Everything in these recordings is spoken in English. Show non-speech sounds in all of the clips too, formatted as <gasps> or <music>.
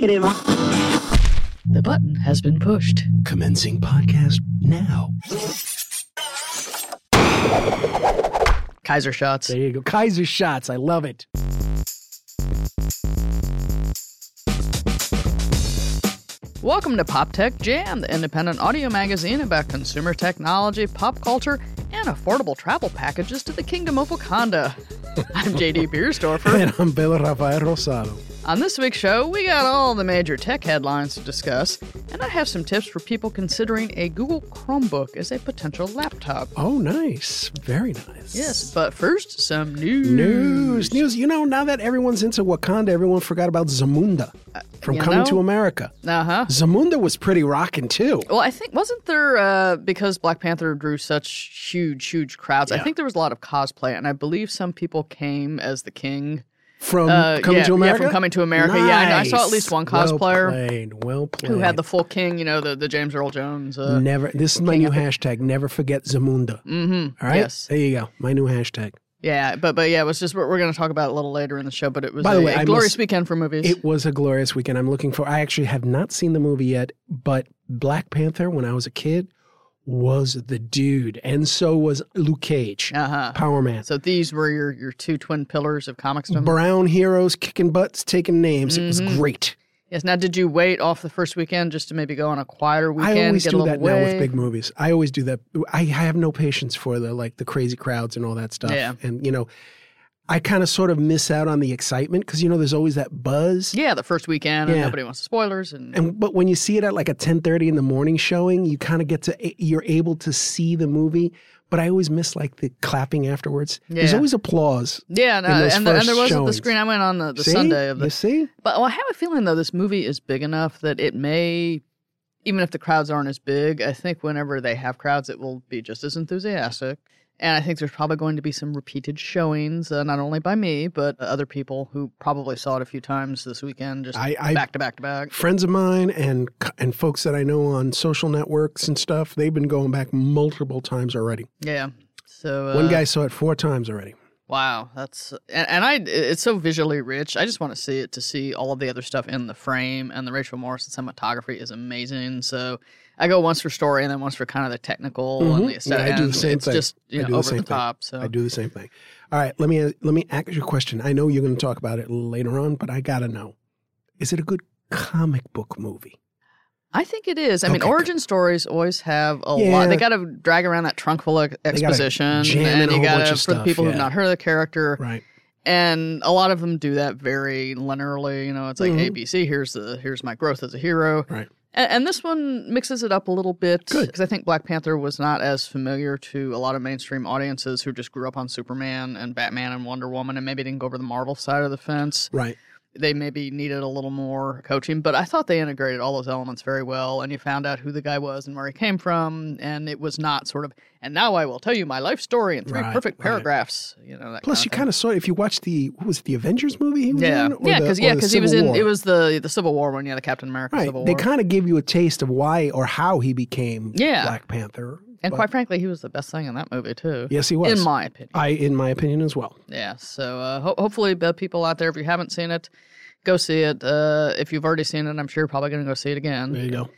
Negative. The button has been pushed. Commencing podcast now. Kaiser shots. There you go. Kaiser shots. I love it. Welcome to Pop Tech Jam, the independent audio magazine about consumer technology, pop culture, and affordable travel packages to the kingdom of Wakanda. <laughs> I'm JD Biersdorfer. And I'm Bela Rafael Rosado. On this week's show, we got all the major tech headlines to discuss, and I have some tips for people considering a Google Chromebook as a potential laptop. Oh, nice. Very nice. Yes, but first, some news. News. News. You know, now that everyone's into Wakanda, everyone forgot about Zamunda from you Coming know? to America. Uh huh. Zamunda was pretty rocking too. Well, I think wasn't there uh, because Black Panther drew such huge, huge crowds. I think there was a lot of cosplay, and I believe some people came as the king. From Uh, Coming yeah, to yeah, from Coming to America. Yeah, I. I saw at least one cosplayer Well played. Well played. who had the full king. You know, the the James Earl Jones. Uh, Never. This is my new hashtag. Never forget Zamunda. mm-hmm. All right. Yes. There you go. My new hashtag. Yeah, but but yeah, it was just we're, we're going to talk about it a little later in the show. But it was By a, the way, a glorious must- weekend for movies. It was a glorious weekend. I'm looking for. I actually have not seen the movie yet, but Black Panther when I was a kid was the dude, and so was Luke Cage, uh huh. Power Man. So these were your your two twin pillars of comicsdom. Brown heroes kicking butts, taking names. It was Mhm. great. yes. Now, did you wait off the first weekend just to maybe go on a quieter weekend? I always do that now with big movies. I always do that. I have no patience for the like the crazy crowds and all that stuff. Yeah. And you know, I kind of sort of miss out on the excitement because you know there's always that buzz. Yeah, the first weekend, and nobody wants spoilers, and, And but when you see it at like a 10:30 in the morning showing, you kind of get to you're able to see the movie. But I always miss like the clapping afterwards. There's always applause. yeah, and, in uh, and, the, and there wasn't the screen. I went on the, the see? Sunday of the. You see? But well, I have a feeling though this movie is big enough that it may, even if the crowds aren't as big, I think whenever they have crowds, it will be just as enthusiastic. And I think there's probably going to be some repeated showings, uh, not only by me but other people who probably saw it a few times this weekend, just I- I- back to back to back. Friends of mine and and folks that I know on social networks and stuff, they've been going back multiple times already. Yeah. So uh, One guy saw it four times already. Wow, that's and, and I it's so visually rich. I just want to see it to see all of the other stuff in the frame and the Rachel Morrison cinematography is amazing. So I go once for story and then once for kind of the technical and Mhm. the aesthetic. Yeah, I do the same it's thing. just you know the over the thing. top. So I do the same thing. All right, let me let me ask you a question. I know you're going to talk about it later on, but I got to know: Is it a good comic book movie? I think it is. I mean, Okay. origin stories always have a Yeah. lot. They got to drag around that trunk full of exposition, and you got to for the stuff, people yeah. who've not heard of the character. Right. and a lot of them do that very linearly. You know, it's like Mhm. ABC. Here's the here's my growth as a hero. Right. And, and this one mixes it up a little bit because I think Black Panther was not as familiar to a lot of mainstream audiences who just grew up on Superman and Batman and Wonder Woman and maybe didn't go over the Marvel side of the fence. Right. They maybe needed a little more coaching, but I thought they integrated all those elements very well. And you found out who the guy was and where he came from, and it was not sort of. And now I will tell you my life story in three Right, perfect right. paragraphs. You know. Plus, you kind of saw if you watched the what was it, the Avengers movie he was Yeah, in, yeah, because yeah, because he was in. War? It was the the Civil War one. Yeah, the Captain America right. Civil War. They kind of gave you a taste of why or how he became Yeah. Black Panther. And but- quite frankly, he was the best thing in that movie too. yes, he was. in my opinion. I, in my opinion, as well. Yeah. So uh, ho- hopefully, the people out there, if you haven't seen it, go see it. Uh, if you've already seen it, I'm sure you're probably going to go see it again. There you go.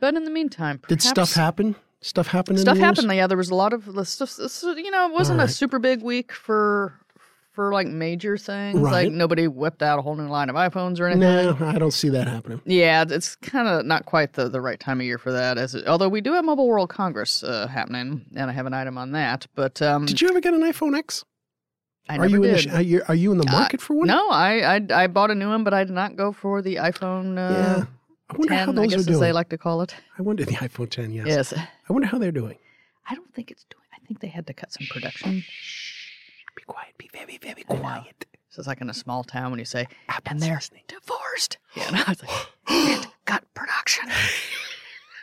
But in the meantime, Did stuff happen? Stuff happen. In Stuff the news? happened. Yeah, there was a lot of the stuff. You know, it wasn't All a super big week for for like major things. Right. Like nobody whipped out a whole new line of iPhones or anything. No, I don't see that happening. Yeah, it's kind of not quite the, the right time of year for that. As it, although we do have Mobile World Congress uh, happening, and I have an item on that. But um, Did you ever get an iPhone X? I are never you in did. the, are you are you in the Uh, market for one? no, I, I I bought a new one, but I did not go for the iPhone uh, Yeah. I wonder how 10. I those guess are as doing. they like to call it. I wonder the iPhone 10. Yes. Yes, I wonder how they're doing. I don't think it's doing. I think they had to cut some production. Be quiet. Be very very I know. quiet. So it's like in a small town when you say, Apple's <laughs> and they're listening. divorced. Yeah, no, it's like, <gasps> it got production.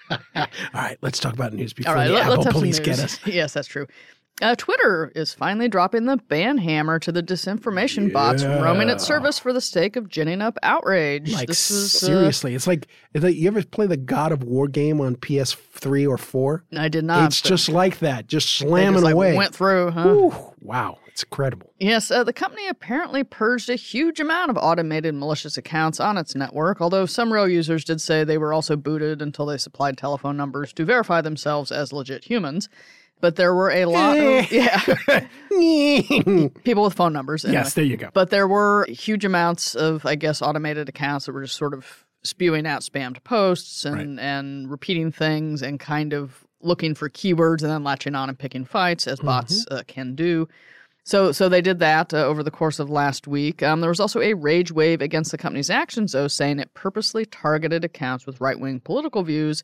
<laughs> All right, let's talk about news before All right, the let, Apple us have police get news. us. <laughs> yes, that's true. Uh, Twitter is finally dropping the ban hammer to the disinformation bots roaming its service for the sake of ginning up outrage. Like this is uh, seriously, it's like it's like, you ever play the God of War game on PS3 or four? I did not. it's but just like that, just they slamming just, like, away. Went through, huh? Ooh, wow, it's incredible. Yes, uh, the company apparently purged a huge amount of automated malicious accounts on its network, although some real users did say they were also booted until they supplied telephone numbers to verify themselves as legit humans. But there were a lot of, yeah, <laughs> people with phone numbers. Anyway. Yes, there you go. But there were huge amounts of, I guess, automated accounts that were just sort of spewing out spammed posts and, and repeating things and kind of looking for keywords and then latching on and picking fights as bots uh, can do. So, so they did that uh, over the course of last week. Um, there was also a rage wave against the company's actions, though, saying it purposely targeted accounts with right wing political views,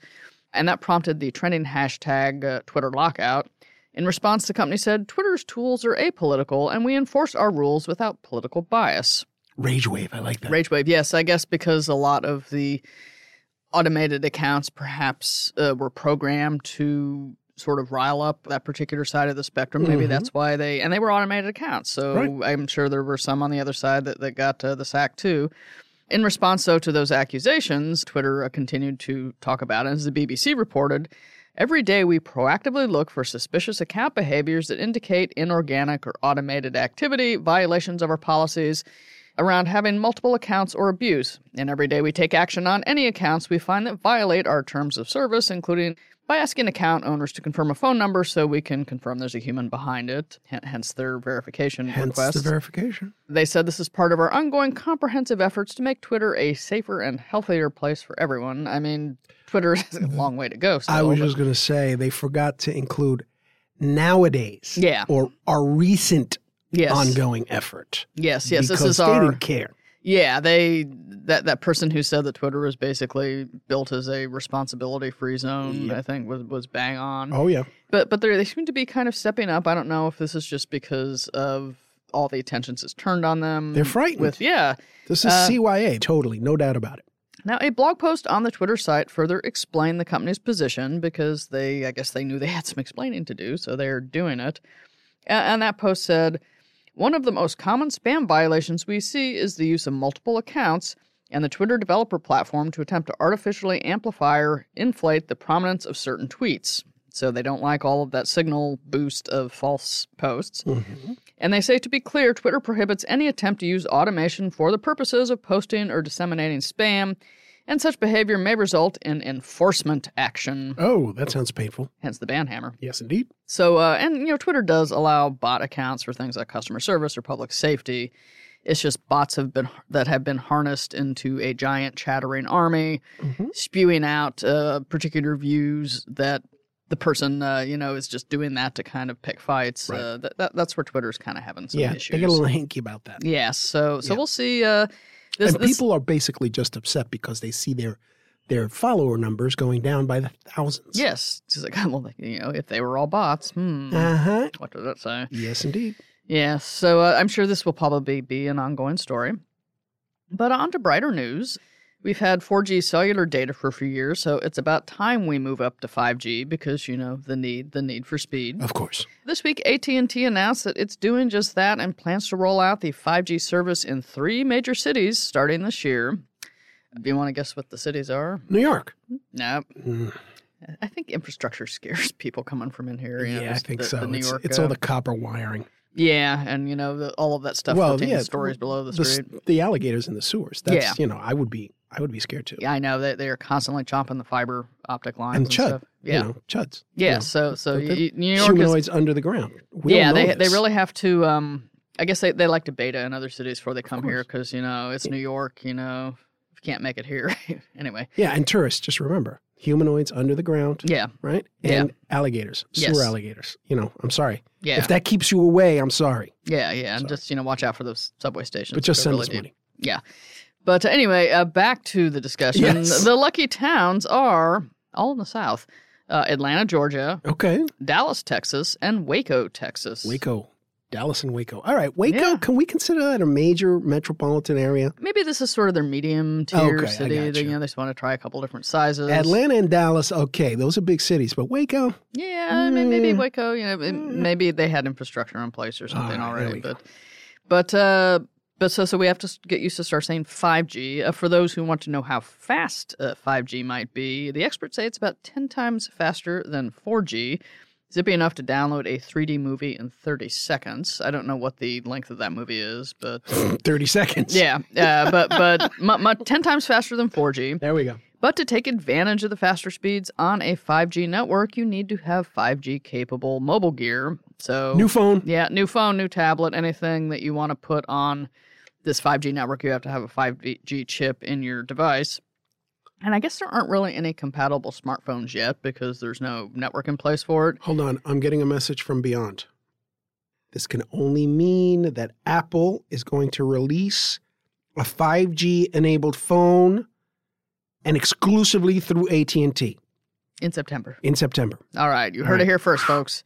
and that prompted the trending hashtag uh, Twitter lockout. In response, the company said Twitter's tools are apolitical, and we enforce our rules without political bias. Rage wave. I like that. Rage wave, yes, I guess because a lot of the automated accounts perhaps uh, were programmed to sort of rile up that particular side of the spectrum. Maybe Mhm. that's why they and they were automated accounts. So Right. I'm sure there were some on the other side that, that got uh, the sack too. In response, though, to those accusations, Twitter uh, continued to talk about it. As the BBC reported, every day we proactively look for suspicious account behaviors that indicate inorganic or automated activity, violations of our policies around having multiple accounts or abuse. And every day we take action on any accounts we find that violate our terms of service, including by asking account owners to confirm a phone number so we can confirm there's a human behind it, h- hence their verification request. Hence requests. the verification. They said this is part of our ongoing comprehensive efforts to make Twitter a safer and healthier place for everyone. I mean, Twitter is a long way to go. Still, I was just going to say they forgot to include nowadays. Yeah. Or our recent yes, ongoing effort. yes, yes. This is they our didn't care. Yeah, they that that person who said that Twitter was basically built as a responsibility free zone, Yep. I think was was bang on. Oh yeah. But but they seem to be kind of stepping up. I don't know if this is just because of all the attention that's turned on them. They're frightened. With yeah. This is Uh, CYA. Totally, no doubt about it. Now a blog post on the Twitter site further explained the company's position because they I guess they knew they had some explaining to do, so they're doing it. A- And that post said one of the most common spam violations we see is the use of multiple accounts and the Twitter developer platform to attempt to artificially amplify or inflate the prominence of certain tweets. So they don't like all of that signal boost of false posts. Mhm. And they say to be clear, Twitter prohibits any attempt to use automation for the purposes of posting or disseminating spam, and such behavior may result in enforcement action, Oh, that sounds painful. hence the ban hammer. Yes, indeed. So, uh, and you know, Twitter does allow bot accounts for things like customer service or public safety. It's just bots have been that have been harnessed into a giant chattering army, Mhm. spewing out uh, particular views that the person, uh, you know, is just doing that to kind of pick fights. Right. Uh, that, that, that's where Twitter's kind of having some yeah, issues. they get a little <laughs> hanky about that. Yes, so so Yeah. we'll see. Uh, this, and this- people are basically just upset because they see their their follower numbers going down by the thousands. yes, it's like <laughs> well, you know, if they were all bots, hmm, Uh huh. what does that say? Yes, indeed. Yeah, so uh, I'm sure this will probably be an ongoing story. But on to brighter news. We've had 4G cellular data for a few years, so it's about time we move up to 5G because you know the need the need for speed. Of course. This week, AT&T announced that it's doing just that and plans to roll out the 5G service in three major cities starting this year. Do you want to guess what the cities are? New York. No, Mm, I think infrastructure scares <laughs> people coming from in here. you know, yeah, I think the- so. the New it's York, it's uh, all the copper wiring. yeah, and you know the, all of that stuff. Well, 14 yeah, stories below the The, street. the alligators in the sewers. That's Yeah. you know, I would be I would be scared too. Yeah, I know they they are constantly chopping the fiber optic lines And and, chud. stuff. You Yeah, know, chuds. yeah. You know, So so the New York is humanoids under the ground. We yeah. They they really have to. Um, I guess they, they like to beta in other cities before they come here because you know it's New York. You know, if you can't make it here <laughs> anyway. Yeah, and tourists, just remember, humanoids under the ground, Yeah, right? Yeah. And alligators, Yes. alligators. You know, I'm sorry. yeah, If that keeps you away, I'm sorry. yeah, yeah. And just you know watch out for those subway stations. But just send really us money. Yeah. But anyway, uh, back to the discussion. Yes. The lucky towns are all in the South uh, Atlanta, Georgia, Okay. Dallas, Texas, and Waco, Texas. Waco. Dallas and Waco. All right, Waco, Yeah. can we consider that a major metropolitan area? Maybe this is sort of their medium tier Okay, city. They, you know, they just want to try a couple different sizes. Atlanta and Dallas, okay, those are big cities, but Waco, Yeah, I mean, maybe Mm. Waco. You know, it- maybe they had infrastructure in place or something right, already. But, but, uh, but so so we have to get used to start saying 5G. Uh, for those who want to know how fast uh, 5G might be, the experts say it's about 10 times faster than 4G. zippy enough to download a 3D movie in 30 seconds. I don't know what the length of that movie is, but <laughs> 30 seconds. yeah, uh, but but mu- mu- 10 times faster than 4G. There we go. But to take advantage of the faster speeds on a 5G network, you need to have 5G capable mobile gear. So New phone. yeah, new phone, new tablet, anything that you want to put on this 5G network, you have to have a 5G chip in your device. And I guess there aren't really any compatible smartphones yet because there's no network in place for it. Hold on. I'm getting a message from Beyond. This can only mean that Apple is going to release a 5G enabled phone and exclusively through AT&T In September. in September. All right, you heard right. it here first, folks.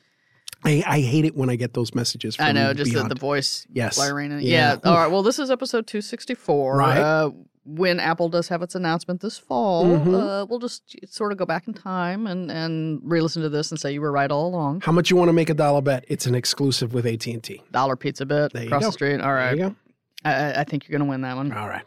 I, I hate it when I get those messages from I know, just the, the voice Yes. blaring. Yeah. Yeah. All right. Well, this is episode 264. Right. Uh, when Apple does have its announcement this fall, Mhm. uh, we'll just sort of go back in time and, and re listen to this and say you were right all along. How much you want to make a dollar bet? It's an exclusive with AT&T. Dollar pizza bit There you across the street. All There you go. I, I- I think you're going to win that one. All right.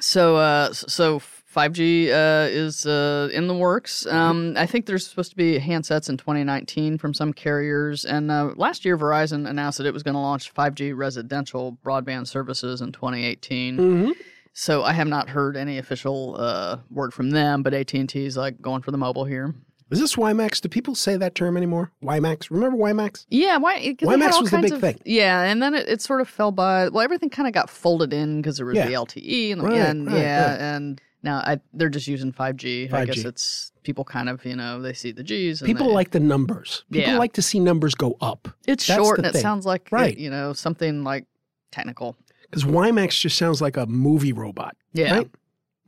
So, uh, so 5G uh, is uh, in the works. Um, I think there's supposed to be handsets in 2019 from some carriers, and uh, last year Verizon announced that it was going to launch 5G residential broadband services in 2018. hmm So I have not heard any official uh, word from them, but AT&T is like going for the mobile here. Is this WiMAX? Do people say that term anymore? WiMAX? Remember WiMAX? Yeah, why? 'cause they had WiMAX was the big of- thing. Yeah, and then it, it sort of fell by. Well, everything kind of got folded in because there was Yeah. the LTE and, the, Right, and right, yeah, right. and now I, they're just using 5G. I 5G. guess it's people kind of you know they see the G's. And People they- like the numbers. People Yeah. like to see numbers go up. it's that's short and it sounds like Right. you know something like technical. Because WiMAX just sounds like a movie robot. Yeah, Right?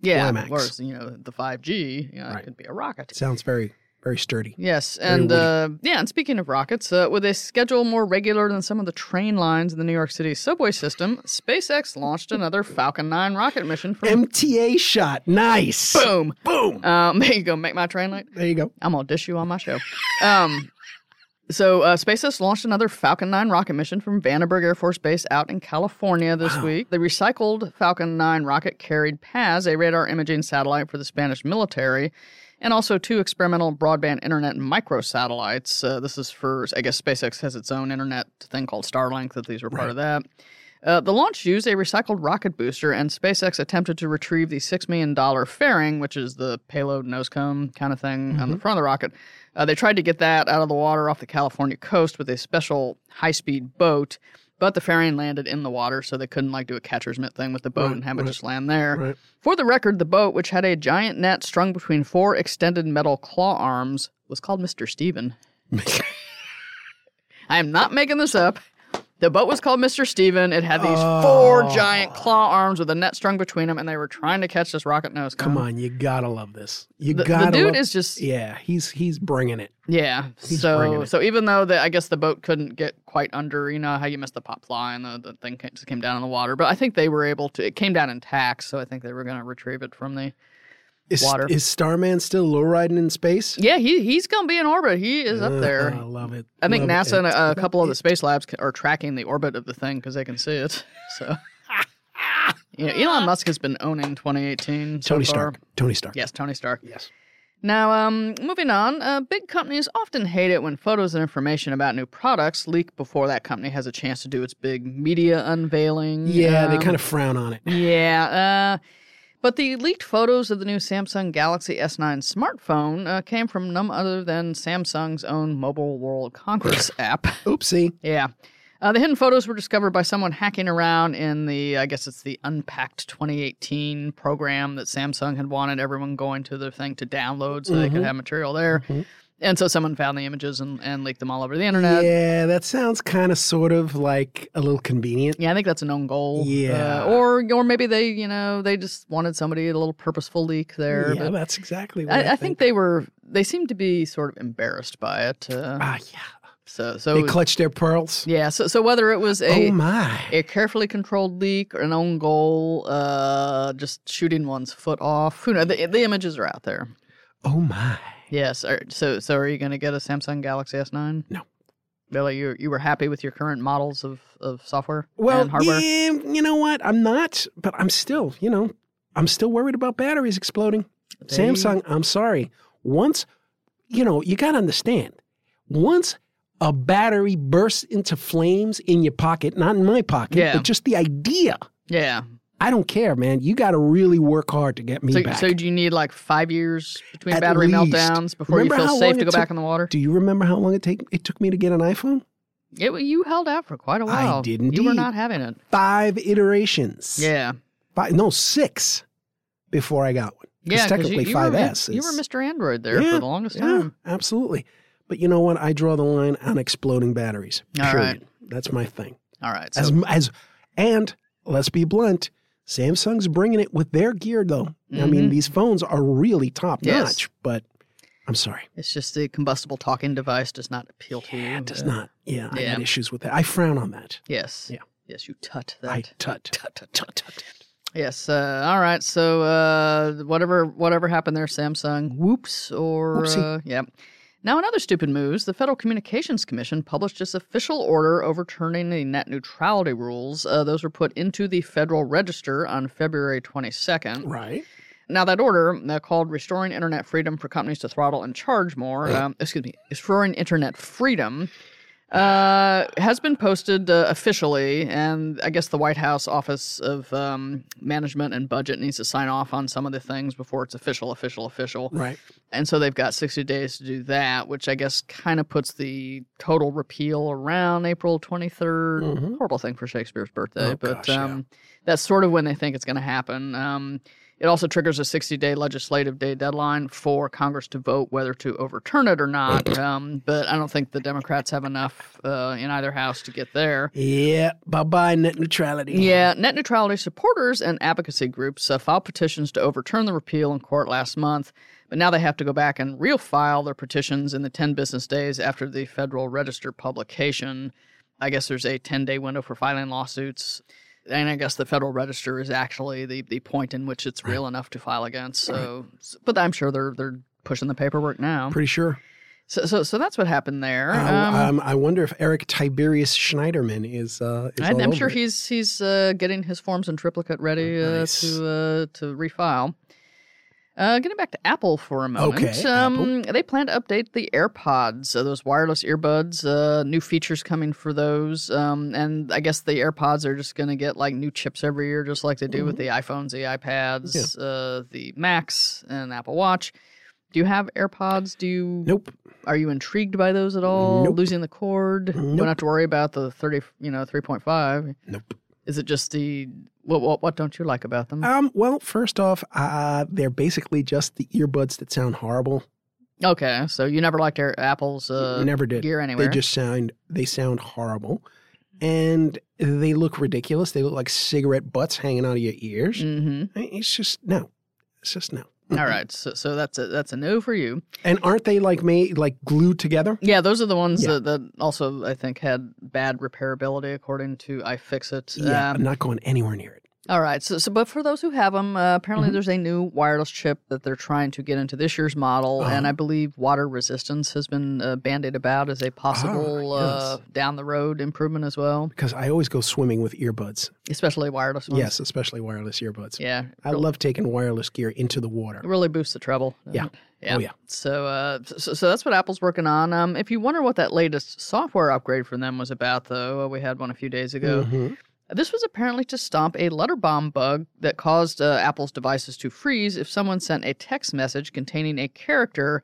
yeah. WiMAX. Whereas you know the 5G, you know, Right. it could be a rocket. Sounds very, very sturdy. Yes, and uh, yeah, and speaking of rockets, uh, with a schedule more regular than some of the train lines in the New York City subway system, SpaceX launched another Falcon 9 rocket mission from MTA shot. Nice. boom. Boom. Um, <laughs> there you go, make my train late. There you go. I'm gonna dish you on my show. Um, so uh, SpaceX launched another Falcon 9 rocket mission from Vandenberg Air Force Base out in California this Wow. week. The recycled Falcon 9 rocket carried Paz, a radar imaging satellite for the Spanish military, and also two experimental broadband internet microsatellites. Uh, this is for, I guess, SpaceX has its own internet thing called Starlink. That these were part Right. of that. Uh, the launch used a recycled rocket booster, and SpaceX attempted to retrieve the $6 million fairing, which is the payload nose cone kind of thing on the front of the rocket. Uh, they tried to get that out of the water off the California coast with a special high speed boat, but the fairing landed in the water, so they couldn't like do a catcher's mitt thing with the boat Right, and have it right. just land there. Right. For the record, the boat, which had a giant net strung between four extended metal claw arms, was called Mr. Steven. <laughs> I am not making this up. The boat was called Mr. Steven. It had these four oh. giant claw arms with a net strung between them, and they were trying to catch this rocket nose cone. Come on, you gotta love this. You The, gotta. The dude love- is just Yeah, he's he's bringing it. yeah. He's bringing so it. so even though the, I guess the boat couldn't get quite under, you know how you missed the pop fly and the, the thing came, just came down in the water, but I think they were able to. It came down intact, so I think they were going to retrieve it from the. Is, Water. is Starman still low riding in space? Yeah, he he's going to be in orbit. He is up Uh, there. I love it. I think Love it. NASA and a, a couple of the space labs are tracking the orbit of the thing because they can see it. <laughs> So, Elon Musk has been owning 2018 so Tony far. Stark. Tony Stark. Yes, Tony Stark. Yes. Now, um, moving on, uh, big companies often hate it when photos and information about new products leak before that company has a chance to do its big media unveiling. Yeah, they Um, kind of frown on it. Yeah, uh, but the leaked photos of the new Samsung Galaxy S9 smartphone uh, came from none other than Samsung's own Mobile World Congress <laughs> app. Oopsie. Yeah. Uh, the hidden photos were discovered by someone hacking around in the, I guess it's the Unpacked 2018 program that Samsung had wanted everyone going to the thing to download so they could Mhm. have material there. Mhm. And so someone found the images and, and leaked them all over the internet. Yeah, that sounds kind of sort of like a little convenient. Yeah, I think that's a known goal. Yeah. Uh, or or maybe they, you know, they just wanted somebody a little purposeful leak there. yeah, that's exactly what I, I think they were they seemed to be sort of embarrassed by it. Uh, Ah, yeah. so so They clutched their pearls. yeah. So so whether it was a oh my. a carefully controlled leak or an own goal, uh, just shooting one's foot off. Who knows? The, the images are out there. Oh my. Yes. Are, so so are you going to get a Samsung Galaxy S9? No. Billy, you you were happy with your current models of, of software Well, and hardware? yeah, you know what? I'm not, but I'm still, you know, I'm still worried about batteries exploding. They- Samsung, I'm sorry. Once, you know, you got to understand. once a battery bursts into flames in your pocket, not in my pocket, Yeah. but just the idea. Yeah. I don't care, man. You got to really work hard to get me So, back. so do you need like five years between At battery least. meltdowns before Remember you feel safe to go back in the water? Do you remember how long it take it took me to get an iPhone? It, you held out for quite a while. I didn't. You were not having it. Five iterations. Yeah. Five, no, six before I got one. Yeah. technically you, you were, 5S You were Mr. Android there Yeah, for the longest Yeah, time. absolutely. But you know what? I draw the line on exploding batteries. All Period. right. That's my thing. All right. So, As as and let's be blunt, Samsung's bringing it with their gear though. I mean, Mhm. these phones are really top Yes. notch, but I'm sorry. it's just the combustible talking device does not appeal to you. It does not. Yeah, I yeah. got issues with that. I frown on that. Yes. Yeah. Yes, you tut that. I tut <laughs> tut tut tut. tut. Yes. Uh, all right. So uh, whatever whatever happened there, Samsung. Whoops. Or uh, yeah. Now, in other stupid moves, the Federal Communications Commission published its official order overturning the net neutrality rules. Uh, those were put into the Federal Register on February 22nd. Right. Now, that order, uh, called Restoring Internet Freedom for Companies to Throttle and Charge More, um, excuse me, Restoring Internet Freedom, uh, has been posted uh, officially. And I guess the White House Office of um, Management and Budget needs to sign off on some of the things before it's official, official, official. Right. And so they've got 60 days to do that, which I guess kind of puts the total repeal around April 23rd. Mhm. Horrible thing for Shakespeare's birthday, Oh, but gosh, yeah. um, that's sort of when they think it's going to happen. Um, it also triggers a 60 day legislative day deadline for Congress to vote whether to overturn it or not. <clears throat> um, but I don't think the Democrats have enough uh, in either house to get there. Yeah. Bye bye net neutrality. Yeah, net neutrality supporters and advocacy groups uh, filed petitions to overturn the repeal in court last month, but now they have to go back and refile their petitions in the 10 business days after the Federal Register publication. I guess there's a 10 day window for filing lawsuits. And I guess the Federal Register is actually the, the point in which it's real enough to file against. So, but I'm sure they're they're pushing the paperwork now. Pretty sure. So, so, so that's what happened there. Um, um, I wonder if Eric Tiberius Schneiderman is. Uh, is I'm over sure it. he's he's uh, getting his forms in triplicate ready uh, Nice. to uh, to refile. Uh, getting back to Apple for a moment, Okay, um, they plan to update the AirPods, uh, those wireless earbuds. Uh, new features coming for those, um, and I guess the AirPods are just going to get like new chips every year, just like they do with the iPhones, the iPads, uh, the Macs, and Apple Watch. Do you have AirPods? Do you? Nope. Are you intrigued by those at all? Nope. Losing the cord? You Nope. don't have to worry about the thirty, you know, three point five. Nope. Is it just the what? What, what don't you like about them? Um. Well, first off, uh, they're basically just the earbuds that sound horrible. okay, so you never liked Air, Apple's uh, Never did. gear anywhere. They just sound. They sound horrible, and they look ridiculous. They look like cigarette butts hanging out of your ears. Mm-hmm. It's just no. It's just no. All right, so so that's a that's a no for you. And aren't they like made like glued together? Yeah, those are the ones Yeah. that, that also I think had bad repairability according to iFixit. Yeah, Um, I'm not going anywhere near it. All right. So, so but for those who have them, uh, apparently Mhm. there's a new wireless chip that they're trying to get into this year's model, and Uh-huh. I believe water resistance has been uh, bandied about as a possible Ah, uh, down the road improvement as well, Because I always go swimming with earbuds. especially wireless ones. Yes, especially wireless earbuds. Yeah. I love taking wireless gear into the water. It really boosts the treble. Yeah. it? Yeah. Oh, yeah. So, uh, so, so that's what Apple's working on. Um, if you wonder what that latest software upgrade from them was about, though, uh, we had one a few days ago. Mhm. This was apparently to stomp a letter bomb bug that caused uh, Apple's devices to freeze if someone sent a text message containing a character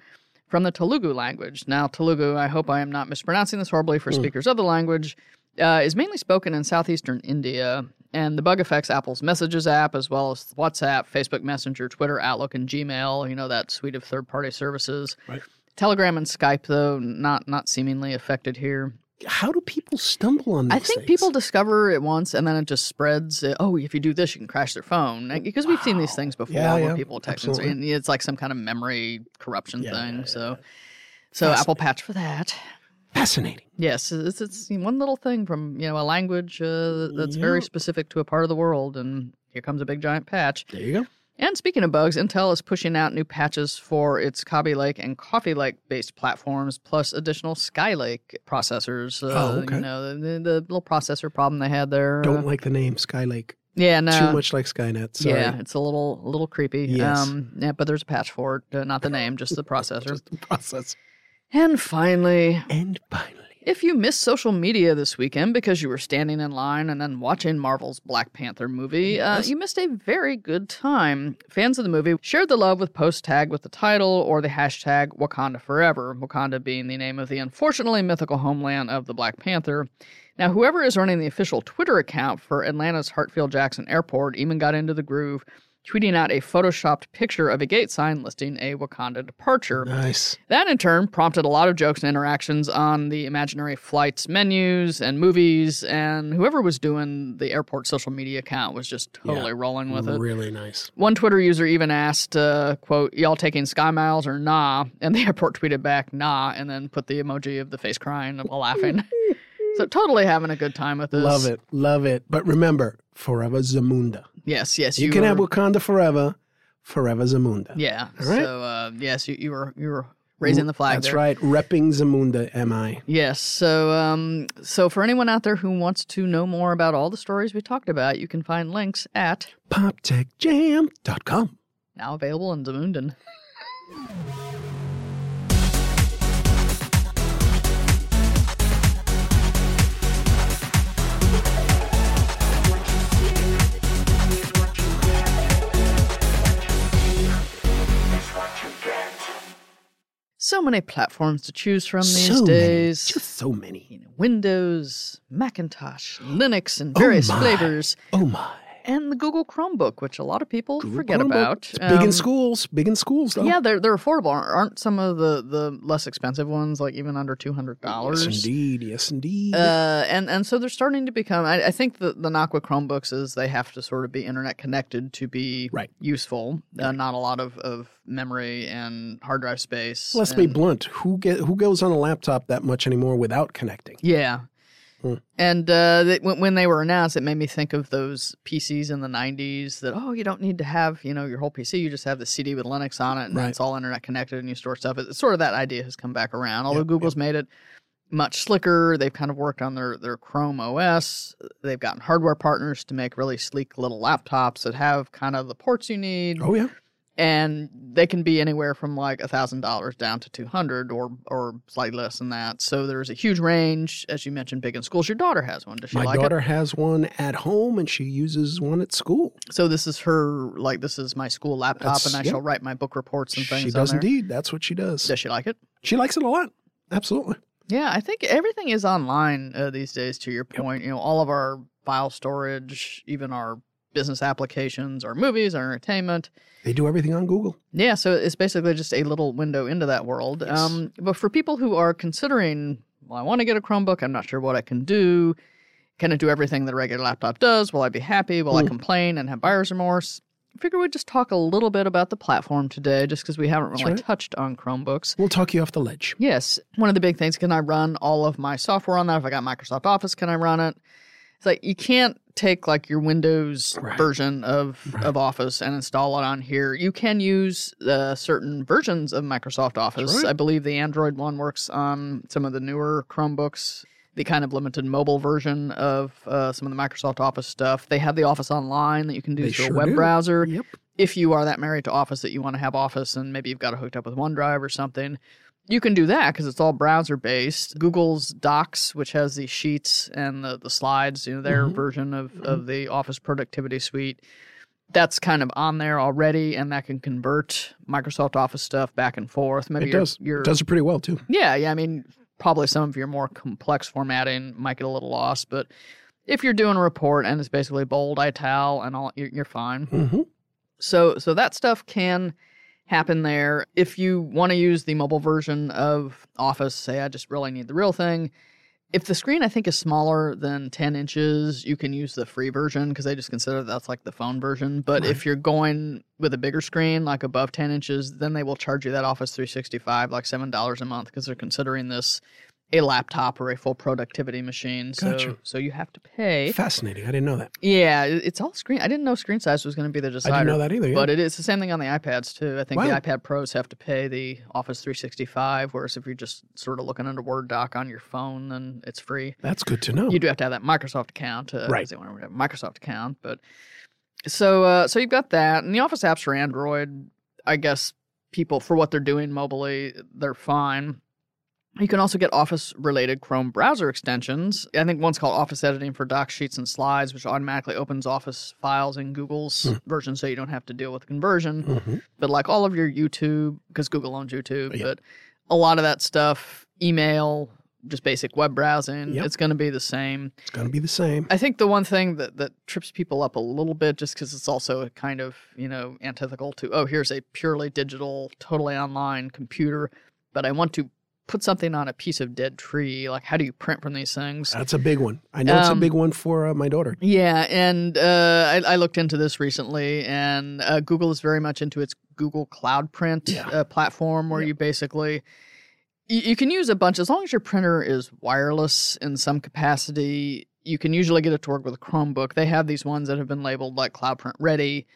from the Telugu language. Now, Telugu, I hope I am not mispronouncing this horribly for Mm. speakers of the language, uh, is mainly spoken in southeastern India. And the bug affects Apple's Messages app as well as WhatsApp, Facebook Messenger, Twitter, Outlook, and Gmail. You know that suite of third-party services. Right. Telegram and Skype, though, not not seemingly affected here. How do people stumble on these I think things? people discover it once and then it just spreads. oh, if you do this, you can crash their phone. Like, Because we've seen these things before Yeah, where yeah, people text and, it's like some kind of memory corruption Yeah, thing. so, so Apple Patch for that. Fascinating. Yes, it's, it's one little thing from you know a language uh, that's very specific to a part of the world, and here comes a big giant patch. There you go. And speaking of bugs, Intel is pushing out new patches for its Kaby Lake and Coffee Lake based platforms, plus additional Skylake processors. Uh, Oh, okay. You know, the, the, little processor problem they had there. Don't uh, like the name Skylake. yeah, no. Too much like Skynet. Sorry. Yeah, it's a little a little creepy. Yes. Um, yeah, but there's a patch for it. Uh, not the name, just the <laughs> processor. Just the process. And finally, And finally, if you missed social media this weekend because you were standing in line and then watching Marvel's Black Panther movie, uh, you missed a very good time. Fans of the movie shared the love with post tag with the title or the hashtag Wakanda Forever, Wakanda being the name of the unfortunately mythical homeland of the Black Panther. Now, whoever is running the official Twitter account for Atlanta's Hartsfield Jackson Airport even got into the groove, tweeting out a photoshopped picture of a gate sign listing a Wakanda departure. nice. That in turn prompted a lot of jokes and interactions on the imaginary flights menus and movies, and whoever was doing the airport social media account was just totally rolling with it. Really nice. One Twitter user even asked, uh, quote, y'all taking Sky Miles or nah? And the <laughs> airport tweeted back, nah, and then put the emoji of the face crying and laughing. <laughs> so totally having a good time with this. Love it. Love it. But remember, forever Zamunda. Yes, yes. You, can have Wakanda forever, forever Zamunda. Yeah. All right. So, uh, yes, you, you were you were raising the flag That's there. right. Repping Zamunda, am I? Yes. So, um, so for anyone out there who wants to know more about all the stories we talked about, you can find links at PopTechJam.com. now available in Zamunden. <laughs> So many platforms to choose from these so days. Many. Just so many. You know, Windows, Macintosh, Linux, and Oh various my. flavors, Oh my. And the Google Chromebook, which a lot of people Google forget Chromebook. about. It's big Um, in schools. Big in schools, though. Yeah, they're they're affordable. Aren't- some of the the less expensive ones like even under two hundred dollars? Yes, indeed. Yes, indeed. Uh, and and so they're starting to become. I, I think the the knock with Chromebooks is they have to sort of be internet connected to be Right. useful. Uh, not a lot of, of memory and hard drive space. Let's be blunt. Who get who goes on a laptop that much anymore without connecting? Yeah. And uh, they, when, when they were announced, it made me think of those PCs in the 90s that, oh, you don't need to have, you know, your whole PC. You just have the CD with Linux on it and Right. it's all internet connected and you store stuff. It's sort of that idea has come back around. Although Yep, Google's made it much slicker. They've kind of worked on their, their Chrome OS. They've gotten hardware partners to make really sleek little laptops that have kind of the ports you need Oh yeah. And they can be anywhere from like a thousand dollars down to 200 or or slightly less than that so there's a huge range as you mentioned big in schools your daughter has one does she like it? My like daughter has one at home and she uses one at school. so this is her like this is my school laptop That's- and i yeah. shall write my book reports and things She does indeed. That's what she does. does she like it She likes it a lot. Absolutely. yeah i think everything is online uh, these days to your point you know all of our file storage even our business applications or movies or entertainment They do everything on Google. Yeah, so it's basically just a little window into that world. Yes. Um, but for people who are considering, well, I want to get a Chromebook, I'm not sure what I can do. Can it do everything that a regular laptop does? Will I be happy? Will I Mm. complain and have buyer's remorse? I figure we'd just talk a little bit about the platform today, just because we haven't really right. touched on Chromebooks. We'll talk you off the ledge. Yes, one of the big things can I run all of my software on that? If I got Microsoft Office, can I run it? It's like you can't take like your Windows Right. version of, Right. of Office and install it on here. You can use uh, certain versions of Microsoft Office. right. I believe the Android one works on some of the newer Chromebooks. The kind of limited mobile version of uh, some of the Microsoft Office stuff. They have the Office Online that you can do They through sure a web do. browser Yep. if you are that married to Office that you want to have Office and maybe you've got it hooked up with OneDrive or something, you can do that because it's all browser based. Google's Docs, which has the sheets and the, the slides, you know, their Mhm. version of, of the Office Productivity Suite, that's kind of on there already, and that can convert Microsoft Office stuff back and forth. Maybe It your- does. your It does it pretty well too. yeah, yeah. I mean, probably some of your more complex formatting might get a little lost, but if you're doing a report and it's basically bold, ital, and all, you're, you're fine. hmm So so that stuff can happen there. If you want to use the mobile version of Office, say I just really need the real thing. If the screen I think is smaller than 10 inches, you can use the free version because they just consider that's like the phone version. But Right. if you're going with a bigger screen, like above 10 inches, then they will charge you that Office 365 like $7 a month because they're considering this a laptop or a full productivity machine. So Gotcha. so you have to pay. Fascinating. I didn't know that. Yeah, it's all screen. I didn't know screen size was going to be the decider. I didn't know that either. Yeah. But it is the same thing on the iPads too. I think the iPad Pros have to pay the Office 365, whereas if you're just sort of looking under Word doc on your phone, then it's free. That's good to know. You do have to have that Microsoft account, uh, Right. They want to have a Microsoft account, but so uh, so you've got that, and the Office apps for Android. I guess people for what they're doing mobily, they're fine. You can also get Office related Chrome browser extensions. I think one's called Office Editing for Docs, Sheets, and Slides, which automatically opens Office files in Google's version so you don't have to deal with conversion. Mhm. But like all of your YouTube, because Google owns YouTube, Yeah. but a lot of that stuff, email, just basic web browsing, Yep. it's going to be the same. It's going to be the same. I think the one thing that, that trips people up a little bit, just because it's also a kind of, you know, antithetical to, oh, here's a purely digital, totally online computer, but I want to put something on a piece of dead tree. Like, how do you print from these things? That's a big one. I know it's a Um, big one for uh, my daughter. Yeah, and uh, I, I looked into this recently, and uh, Google is very much into its Google Cloud Print Yeah. uh, platform, where you basically you, you can use a bunch as long as your printer is wireless in some capacity. You can usually get it to work with a Chromebook. They have these ones that have been labeled like Cloud Print Ready.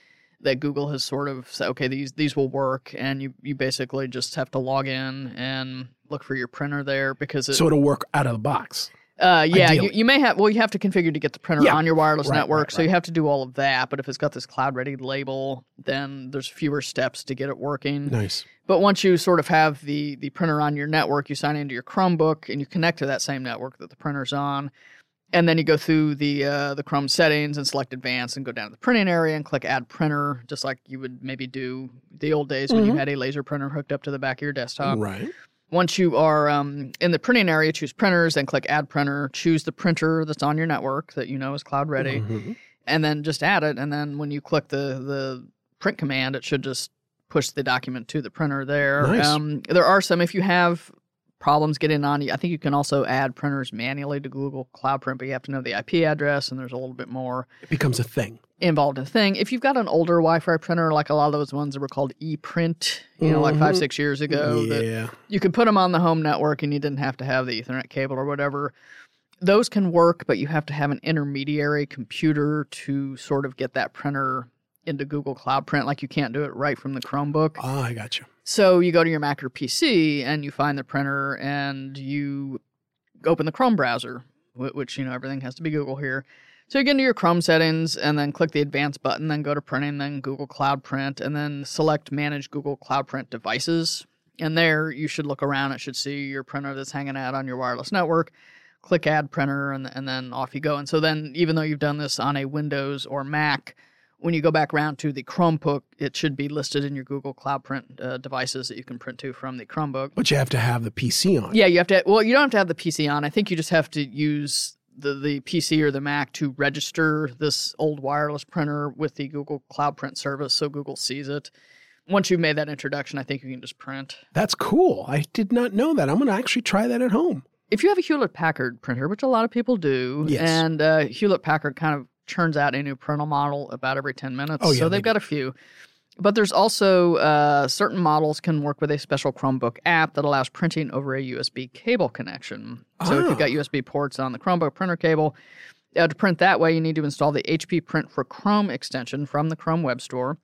That Google has sort of said, okay, these these will work, and you you basically just have to log in and look for your printer there because it, So it'll work out of the box. uh, yeah, you, you may have. Well, you have to configure to get the printer Yeah. on your wireless Right, network, right, so you have to do all of that. But if it's got this cloud ready label, then there's fewer steps to get it working. Nice. But once you sort of have the the printer on your network, you sign into your Chromebook and you connect to that same network that the printer's on. And then you go through the uh, the Chrome settings and select Advanced and go down to the printing area and click Add Printer, just like you would maybe do the old days when you Mhm. had a laser printer hooked up to the back of your desktop. right. Once you are um, in the printing area, choose printers, then click add printer. Choose the printer that's on your network that you know is cloud ready, Mhm. and then just add it. And then when you click the the print command, it should just push the document to the printer there. Nice. Um, there are some if you have problems getting on. You. I think you can also add printers manually to Google Cloud Print, but you have to know the IP address, and there's a little bit more It becomes a thing. involved in the thing. If you've got an older Wi-Fi printer, like a lot of those ones that were called ePrint, you know, like five Mhm. six years ago, that yeah. you could put them on the home network and you didn't have to have the ethernet cable or whatever those can work but you have to have an intermediary computer to sort of get that printer into google cloud print like you can't do it right from the chromebook Ah, I got you. So you go to your mac or pc and you find the printer and you open the chrome browser which you know everything has to be google here so you get into your Chrome settings and then click the advanced button, then go to printing, then Google Cloud Print, and then select manage Google Cloud Print devices. And there you should look around. It should see your printer that's hanging out on your wireless network. Click add printer and, and then off you go. And so then even though you've done this on a Windows or Mac, when you go back around to the Chromebook, it should be listed in your Google Cloud Print uh, devices that you can print to from the Chromebook. But you have to have the PC on. Yeah, you have to. Well, you don't have to have the PC on. I think you just have to use the the PC or the Mac to register this old wireless printer with the Google Cloud Print service, so Google sees it. Once you've made that introduction, I think you can just print. That's cool. I did not know that. I'm going to actually try that at home. If you have a Hewlett Packard printer, which a lot of people do, Yes. and uh, Hewlett Packard kind of churns out a new printer model about every 10 minutes. Oh, yeah, so they they've got a few. But there's also uh, certain models can work with a special Chromebook app that allows printing over a USB cable connection. So if Ah. you've got USB ports on the Chromebook printer cable, uh, to print that way, you need to install the HP Print for Chrome extension from the Chrome Web Store.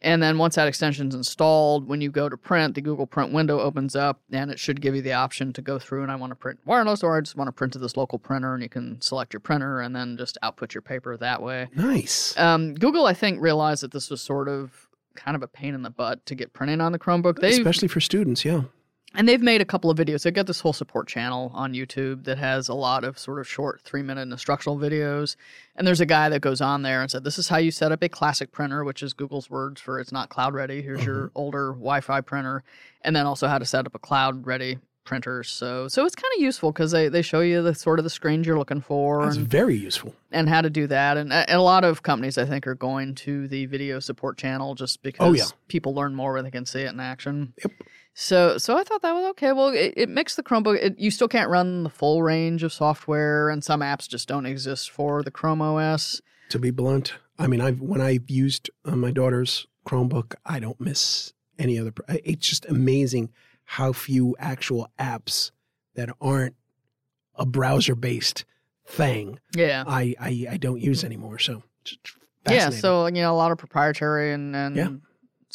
And then once that extension's installed, when you go to print, the Google Print window opens up and it should give you the option to go through and I want to print wireless or I just want to print to this local printer and you can select your printer and then just output your paper that way. Nice. Um, Google, I think, realized that this was sort of kind of a pain in the butt to get printing on the Chromebook. They Especially for students, yeah. And they've made a couple of videos. They've got this whole support channel on YouTube that has a lot of sort of short three minute instructional videos. And there's a guy that goes on there and said, This is how you set up a classic printer, which is Google's words for it's not cloud ready. Here's your mm-hmm. older Wi Fi printer. And then also how to set up a cloud ready printer. So so it's kind of useful because they, they show you the sort of the screens you're looking for That's very useful. and how to do that. And, and a lot of companies, I think, are going to the video support channel just because Oh, yeah. people learn more when they can see it in action. Yep. So, so I thought that was okay. Well, it, it makes the Chromebook. It, you still can't run the full range of software, and some apps just don't exist for the Chrome OS. To be blunt, I mean, I've when I've used uh, my daughter's Chromebook, I don't miss any other. It's just amazing how few actual apps that aren't a browser-based thing Yeah, I I, I don't use anymore. So, yeah. So you know, a lot of proprietary and and Yeah.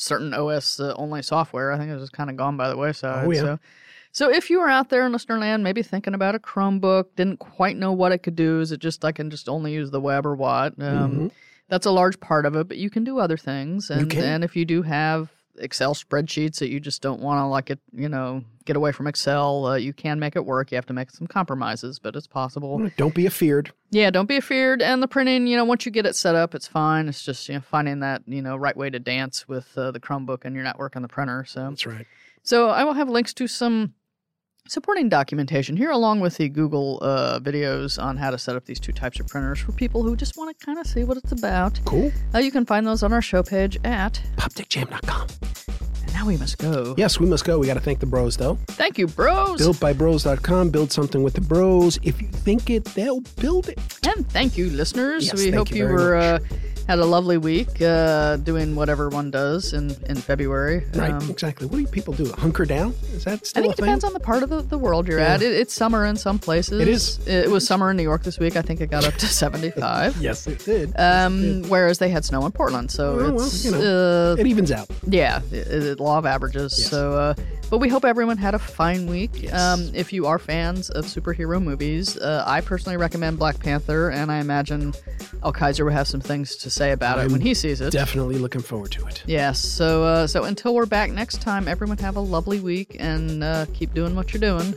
Certain OS uh, only software. I think is just kind of gone by the wayside. Oh, yeah. So. So if you were out there in listener land, maybe thinking about a Chromebook, didn't quite know what it could do, is it just I can just only use the web or what? Um, Mhm. That's a large part of it, but you can do other things. And and if you do have Excel spreadsheets that you just don't want to like it, you know, get away from Excel. Uh, you can make it work. You have to make some compromises, but it's possible. Don't be afeared. Yeah, don't be afeared. And the printing, you know, once you get it set up, it's fine. It's just you know finding that you know right way to dance with uh, the Chromebook and your network and the printer. So That's right. so I will have links to some supporting documentation here, along with the Google uh, videos on how to set up these two types of printers for people who just want to kind of see what it's about. Cool. Uh, you can find those on our show page at. PopTechJam.com. Now we must go. Yes, we must go. We got to thank the bros, though. Thank you, bros. BuiltByBros.com. Build something with the bros. If you think it, they'll build it. And thank you, listeners. Yes, we hope you you, were uh, had a lovely week uh, doing whatever one does in, in February. Right, Um, exactly. What do people do? Hunker down? Is that I think it depends on the part of the, the world you're Yeah. at. It, it's summer in some places. It is. It was summer in New York this week. I think it got up to <laughs> 75. yes, it did. Um, whereas they had snow in Portland, so Oh, well, it's you know. uh, it evens out. yeah, it, it, law of averages. Yes. So, uh, but we hope everyone had a fine week. Yes. Um, if you are fans of superhero movies, uh, I personally recommend Black Panther, and I imagine Al Kaiser will have some things to say about it I'm when he sees it. Definitely looking forward to it. Yes. So, uh, so until we're back next time, everyone have a lovely week and uh, keep doing what you're doing.